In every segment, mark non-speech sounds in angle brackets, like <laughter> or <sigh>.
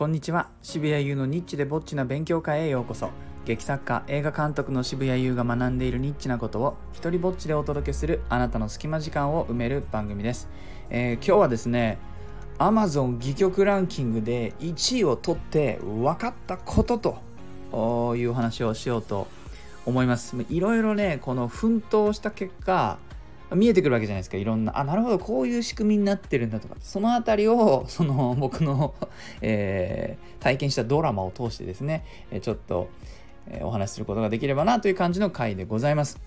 こんにちは。渋谷優のニッチでぼっちな勉強会へようこそ。劇作家映画監督の渋谷優が学んでいるニッチなことを一人ぼっちでお届けするあなたの隙間時間を埋める番組です、えー、今日はですね Amazon 戯曲ランキングで1位を取って分かったことという話をしようと思います。いろいろねこの奮闘した結果見えてくるわけじゃないですか。いろんな。あなるほど。こういう仕組みになってるんだとか。その辺りを <laughs> その僕の <laughs> えー、体験したドラマを通してですね。ちょっと、え、お話しすることができればなという感じの回でございます。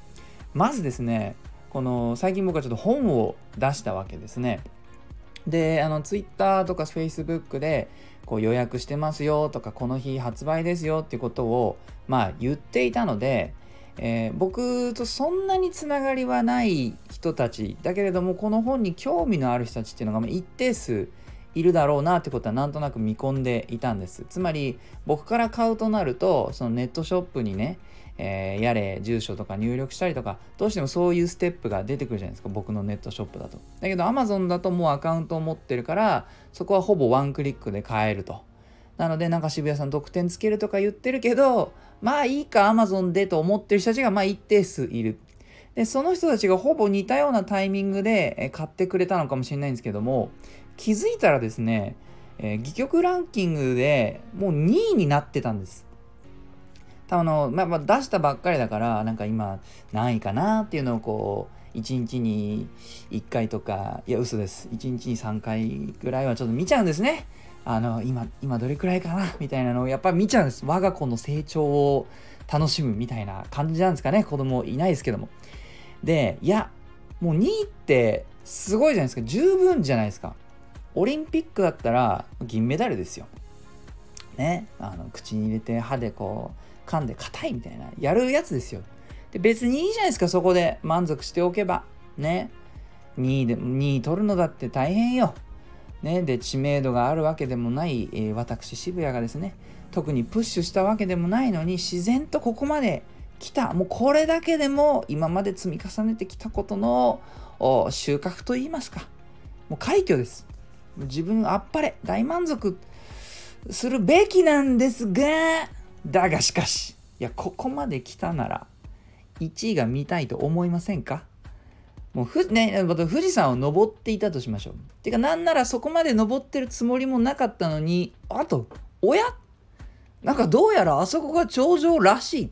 まずですねこの最近僕はちょっと本を出したわけですね。であの Twitter とか Facebook でこう予約してますよとかこの日発売ですよっていうことをまあ言っていたのでえー、僕とそんなにつながりはない人たちだけれどもこの本に興味のある人たちっていうのが一定数いるだろうなってことはなんとなく見込んでいたんです。つまり僕から買うとなるとそのネットショップにね、えー、やれ住所とか入力したりとかどうしてもそういうステップが出てくるじゃないですか僕のネットショップだと。だけど Amazon だともうアカウントを持ってるからそこはほぼワンクリックで買えると。なのでなんか渋谷さん得点つけるとか言ってるけどまあいいか Amazon でと思ってる人たちがまあ一定数いる。で、その人たちがほぼ似たようなタイミングで買ってくれたのかもしれないんですけども、気づいたらですね、えー、戯曲ランキングでもう2位になってたんです。多分あの、まあ、まあ、出したばっかりだから、なんか今何位かなっていうのをこう、1日に1回とか、いや嘘です。1日に3回ぐらいはちょっと見ちゃうんですね。あの今今どれくらいかな？みたいなのをやっぱり見ちゃうんです。我が子の成長を楽しむみたいな感じなんですかね。子供いないですけども。でいやもう2位ってすごいじゃないですか。十分じゃないですか。オリンピックだったら銀メダルですよ。ね。あの口に入れて歯でこう噛んで硬いみたいなやるやつですよ。で別にいいじゃないですか。そこで満足しておけば。ね。2位で2位取るのだって大変よ。ね、で知名度があるわけでもない、えー、私渋谷がですね特にプッシュしたわけでもないのに自然とここまで来たもうこれだけでも今まで積み重ねてきたことの収穫といいますかもう快挙です。自分あっぱれ大満足するべきなんですがだがしかしいやここまで来たなら1位が見たいと思いませんか？もうふ、ね、富士山を登っていたとしましょう。てか、なんならそこまで登ってるつもりもなかったのに、あと、おや？なんかどうやらあそこが頂上らしい。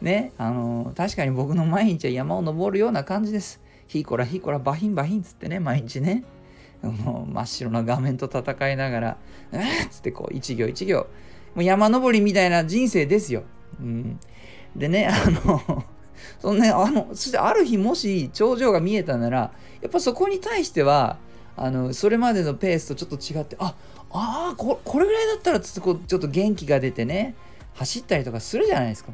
ね、あの確かに僕の毎日は山を登るような感じです。ひいこらひいこらバヒンバヒンつってね、毎日ね。もう真っ白な画面と戦いながら、うっつってこう、一行一行、もう山登りみたいな人生ですよ。うん、でね、あのそのね、あの、そしてある日もし頂上が見えたなら、やっぱそこに対しては、あの、それまでのペースとちょっと違って、あ、ああ、これぐらいだったらちょっとこう、ちょっと元気が出てね、走ったりとかするじゃないですか。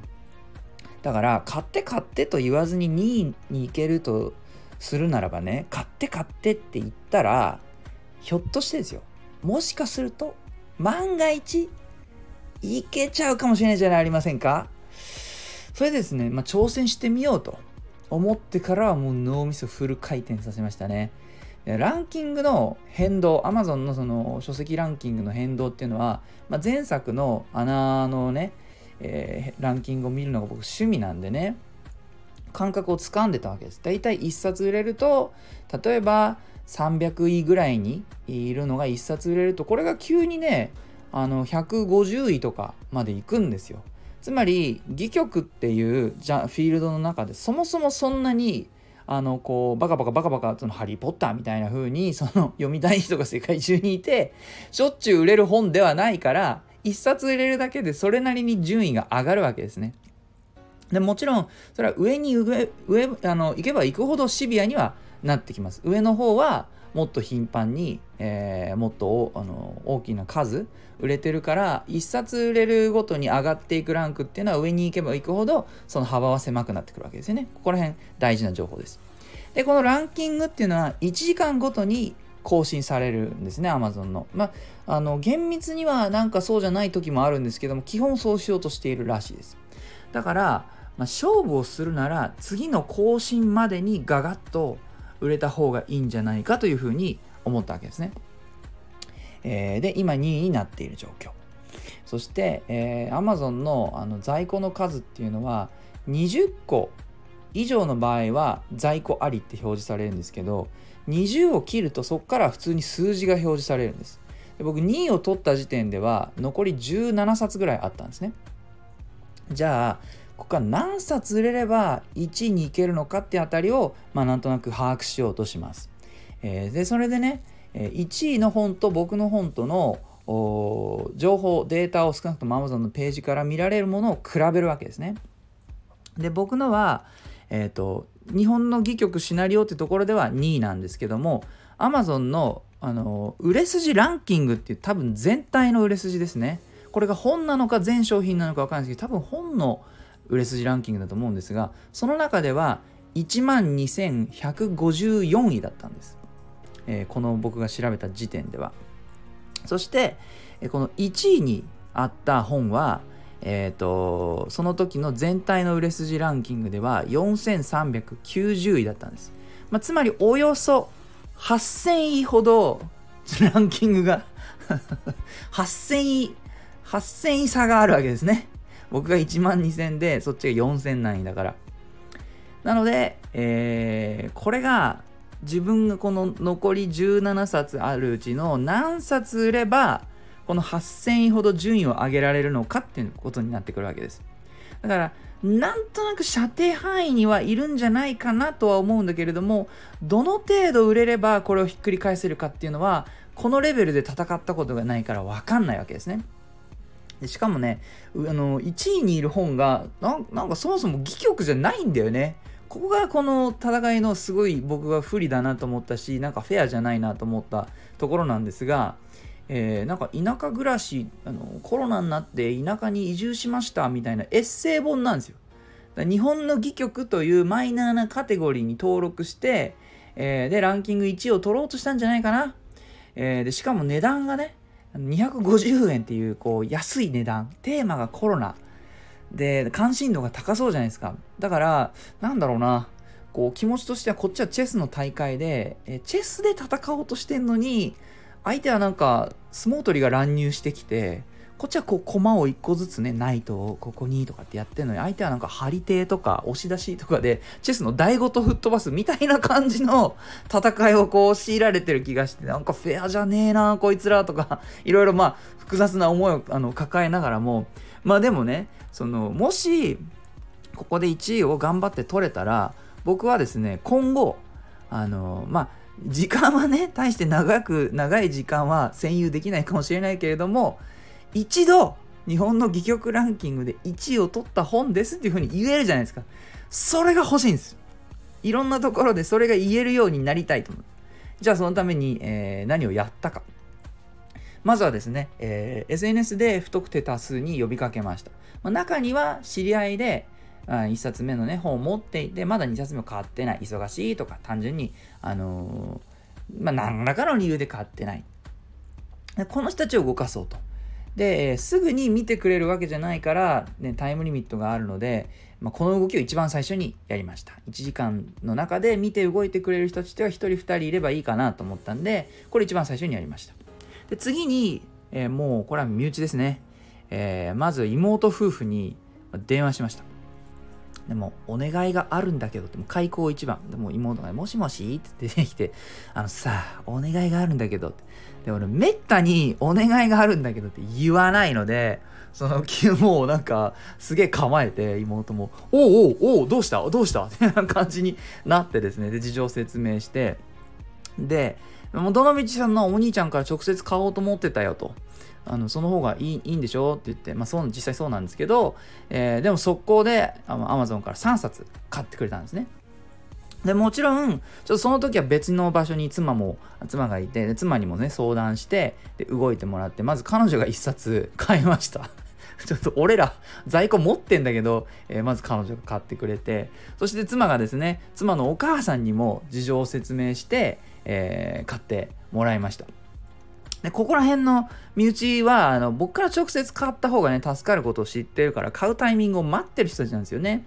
だから、買って買ってと言わずに2位に行けるとするならばね、買って買ってって言ったら、ひょっとしてですよ。もしかすると、万が一、いけちゃうかもしれないじゃないありませんかそれですね、まあ、挑戦してみようと思ってからはもう脳みそフル回転させましたね。ランキングの変動、Amazon のその書籍ランキングの変動っていうのは、まあ、前作の穴のね、えー、ランキングを見るのが僕趣味なんでね、感覚をつかんでたわけです。だいたい1冊売れると、例えば300位ぐらいにいるのが1冊売れると、これが急にね、あの150位とかまで行くんですよ。つまり戯曲っていうじゃフィールドの中でそもそもそんなにあのこうバカバカバカバカそのハリー・ポッターみたいな風にその読みたい人が世界中にいてしょっちゅう売れる本ではないから一冊売れるだけでそれなりに順位が上がるわけですね。でもちろんそれは上に上上あの行けば行くほどシビアにはなってきます。上の方はもっと頻繁に、えー、もっとあの大きな数売れてるから1冊売れるごとに上がっていくランクっていうのは上に行けば行くほどその幅は狭くなってくるわけですよね。ここら辺大事な情報です。で、このランキングっていうのは1時間ごとに更新されるんですね、Amazon の。まあ、あの、厳密にはなんかそうじゃない時もあるんですけども、基本そうしようとしているらしいです。だから、まあ、勝負をするなら次の更新までにガガッと売れた方がいいんじゃないかというふうに思ったわけですね。えー、で今2位になっている状況。そして、えー、Amazon のあの在庫の数っていうのは20個以上の場合は在庫ありって表示されるんですけど20を切るとそこから普通に数字が表示されるんです。で僕2位を取った時点では残り17冊ぐらいあったんですね。じゃあここから何冊売れれば1位に行けるのかってあたりを、まあ、なんとなく把握しようとします、えー、でそれでね1位の本と僕の本との情報データを少なくとも Amazon のページから見られるものを比べるわけですね。で僕のはえっ、ー、と日本の戯曲シナリオってところでは2位なんですけども Amazon のあの売れ筋ランキングっていう多分全体の売れ筋ですね。これが本なのか全商品なのか分かんないですけど多分本の売れ筋ランキングだと思うんですがその中では1万2154位だったんです、えー、この僕が調べた時点では。そして、えこの1位にあった本はえーと、その時の全体の売れ筋ランキングでは4390位だったんです、まあ、つまりおよそ8000位ほどランキングが <laughs> 8000位8000位差があるわけですね。僕が1万2000でそっちが4000何位だからなので、えー、これが自分がこの残り17冊あるうちの何冊売ればこの8000位ほど順位を上げられるのかっていうことになってくるわけです。だから、なんとなく射程範囲にはいるんじゃないかなとは思うんだけれども、どの程度売れればこれをひっくり返せるかっていうのは、このレベルで戦ったことがないから分かんないわけですね。でしかもね、あの1位にいる本がなんかそもそも戯曲じゃないんだよね。ここがこの戦いのすごい僕が不利だなと思ったし、なんかフェアじゃないなと思ったところなんですが、えー、なんか田舎暮らしあのコロナになって田舎に移住しましたみたいなエッセイ本なんですよ。日本の戯曲というマイナーなカテゴリーに登録して、えー、でランキング1位を取ろうとしたんじゃないかな。えー、でしかも値段がね250円っていうこう安い値段テーマがコロナ。で関心度が高そうじゃないですか。だからなんだろうな。こう気持ちとしてはこっちはチェスの大会でえチェスで戦おうとしてんのに相手はなんか相撲取りが乱入してきてこっちはこう駒を1個ずつねナイトをここにとかってやってんのに相手はなんか張り手とか押し出しとかでチェスの台ごと吹っ飛ばすみたいな感じの戦いをこう強いられてる気がしてなんかフェアじゃねえなこいつらとか。いろいろまあ複雑な思いをあの抱えながらもまあでもねそのもしここで1位を頑張って取れたら僕はですね今後あのまあ時間はね、大して長く、長い時間は占有できないかもしれないけれども、一度、日本の戯曲ランキングで1位を取った本ですっていうふうに言えるじゃないですか。それが欲しいんです。いろんなところでそれが言えるようになりたいと思う。じゃあそのために、えー、何をやったか。まずはですね、えー、SNS で不特定多数に呼びかけました。まあ、中には知り合いで、1冊目のね本を持っていてまだ2冊目を買ってない忙しいとか単純にあのー、まあ、何らかの理由で買ってないこの人たちを動かそうとで、すぐに見てくれるわけじゃないから、ね、タイムリミットがあるので、まあ、この動きを一番最初にやりました。1時間の中で見て動いてくれる人としては1人2人いればいいかなと思ったんでこれ一番最初にやりました。で次に、えー、もうこれは身内ですね、えー、まず妹夫婦に電話しました。でも、お願いがあるんだけどって、も開口一番。でも妹が、もしもしって出てきて、<laughs> あのさ、お願いがあるんだけどって。で、俺、めったにお願いがあるんだけどって言わないので、その、もうなんか、すげえ構えて、妹も、おうおうおう、どうした？どうした？<laughs> ってな感じになってですね、で、事情説明して、で、もうどの道さんのお兄ちゃんから直接買おうと思ってたよと。あのその方がいいいいんでしょ？って言って、まあ、そう実際そうなんですけど、えー、でも速攻でアマゾンから3冊買ってくれたんですね。でもちろん、ちょっとその時は別の場所に妻も、妻がいて、妻にもね、相談して、で動いてもらって、まず彼女が1冊買いました。<laughs> ちょっと俺ら在庫持ってんだけど、えー、まず彼女が買ってくれて、そして妻がですね、妻のお母さんにも事情を説明して、えー、買ってもらいました。で、ここら辺の身内は、あの、僕から直接買った方がね、助かることを知ってるから、買うタイミングを待ってる人たちなんですよね。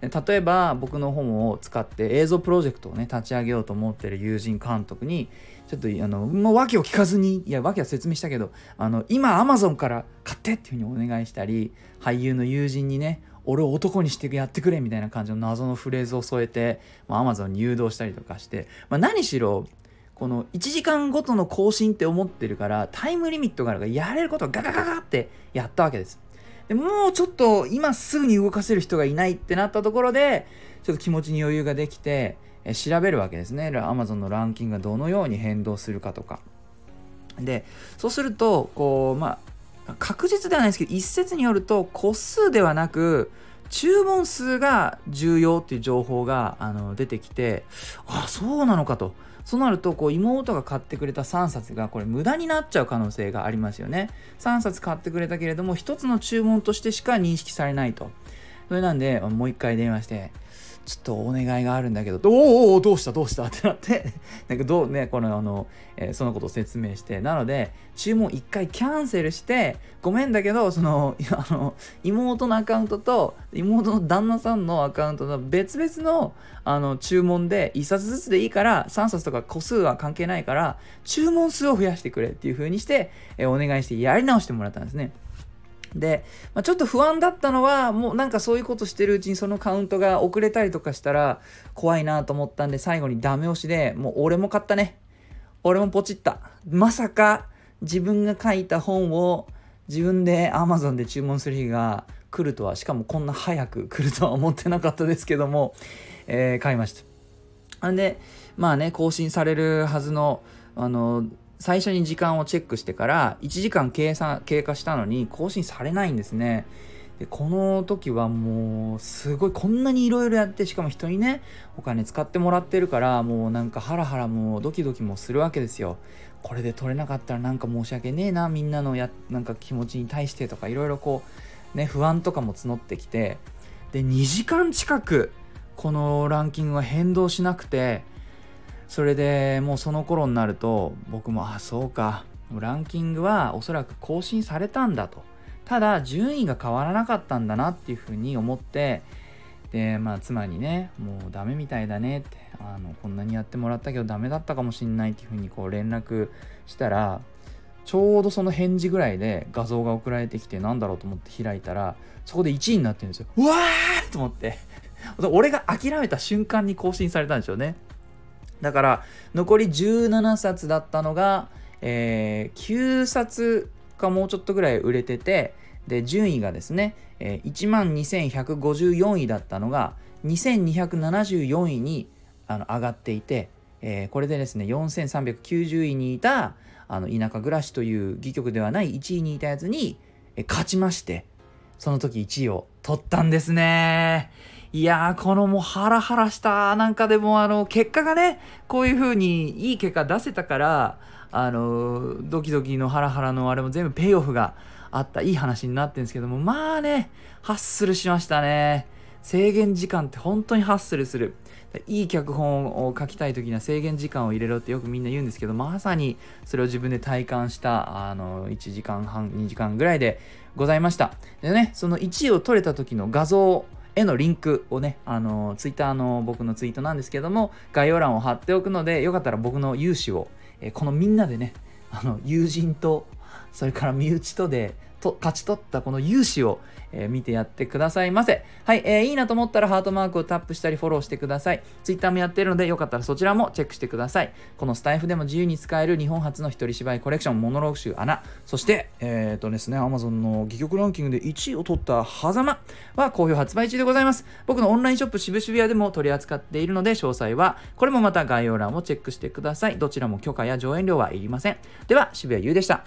例えば僕の本を使って映像プロジェクトをね立ち上げようと思ってる友人監督にちょっとあのもう訳を聞かずにいや訳は説明したけどあの今 Amazon から買ってっていうふうにお願いしたり俳優の友人にね俺を男にしてやってくれみたいな感じの謎のフレーズを添えて、まあ、Amazon に誘導したりとかして、まあ、何しろこの1時間ごとの更新って思ってるからタイムリミットがあるからやれることをガガガガってやったわけです。でもうちょっと今すぐに動かせる人がいないってなったところでちょっと気持ちに余裕ができてえ調べるわけですね。Amazon のランキングがどのように変動するかとか。でそうするとこうまあ確実ではないですけど一説によると個数ではなく注文数が重要っていう情報があの出てきてあそうなのかと。そうなるとこう妹が買ってくれた3冊がこれ無駄になっちゃう可能性がありますよね。3冊買ってくれたけれども1つの注文としてしか認識されないと。それなんでもう1回電話してちょっとお願いがあるんだけど、おおおどうしたどうした？<laughs> ってなって。なんかどうね、このあの、えー、そのことを説明して、なので、注文一回キャンセルして、ごめんだけど、その、あの、妹のアカウントと、妹の旦那さんのアカウントの別々の、あの、注文で、1冊ずつでいいから、3冊とか個数は関係ないから、注文数を増やしてくれっていう風にして、えー、お願いしてやり直してもらったんですね。で、まあ、ちょっと不安だったのはもうなんかそういうことしてるうちにそのカウントが遅れたりとかしたら怖いなと思ったんで最後にダメ押しでもう俺も買ったね。俺もポチった。まさか自分が書いた本を自分で Amazon で注文する日が来るとはしかもこんな早く来るとは思ってなかったですけども、えー、買いました。んでまあね更新されるはずのあの最初に時間をチェックしてから1時間計算経過したのに更新されないんですね。でこの時はもうすごいこんなにいろいろやってしかも人にねお金使ってもらってるからもうなんかハラハラもうドキドキもするわけですよ。これで取れなかったらなんか申し訳ねえなみんなのやなんか気持ちに対してとかいろいろこうね不安とかも募ってきてで2時間近くこのランキングが変動しなくてそれでもうその頃になると僕もあそうか。ランキングはおそらく更新されたんだと。ただ順位が変わらなかったんだなっていうふうに思ってでまあ妻にねもうダメみたいだねってあのこんなにやってもらったけどダメだったかもしんないっていうふうにこう連絡したらちょうどその返事ぐらいで画像が送られてきてなんだろうと思って開いたらそこで1位になってるんですよ。うわーと思って。<laughs> 俺が諦めた瞬間に更新されたんでしょうね。だから残り17冊だったのが、えー、9冊かもうちょっとぐらい売れててで順位がですね、えー、1万2154位だったのが2274位にあの上がっていて、えー、これでですね4390位にいたあの田舎暮らしという戯曲ではない1位にいたやつに、え勝ちましてその時1位を取ったんですね。いやー、このもうハラハラしたなんかでもあの、結果がね、こういう風にいい結果出せたから、あの、ドキドキのハラハラのあれも全部ペイオフがあったいい話になってるんですけども、まあね、ハッスルしましたね。制限時間って本当にハッスルする。いい脚本を書きたい時には制限時間を入れろってよくみんな言うんですけど、まさにそれを自分で体感した、あの、1時間半、2時間ぐらいでございました。でね、その1位を取れた時の画像へのリンクをね、あの、ツイッターの僕のツイートなんですけども、概要欄を貼っておくので、よかったら僕の融資を、え、このみんなでね、あの、友人と、それから身内とで、と勝ち取ったこの融資を、えー、見てやってくださいませ。はい、えー、いいなと思ったらハートマークをタップしたりフォローしてください。Twitter もやってるのでよかったらそちらもチェックしてください。このスタイフでも自由に使える日本初の一人芝居コレクションモノローグ集穴、そして、えっ、ー、とですね、Amazon の戯曲ランキングで1位を取った狭間は好評発売中でございます。僕のオンラインショップ渋々屋でも取り扱っているので詳細はこれもまた概要欄をチェックしてください。どちらも許可や上演料はいりません。では、渋谷優でした。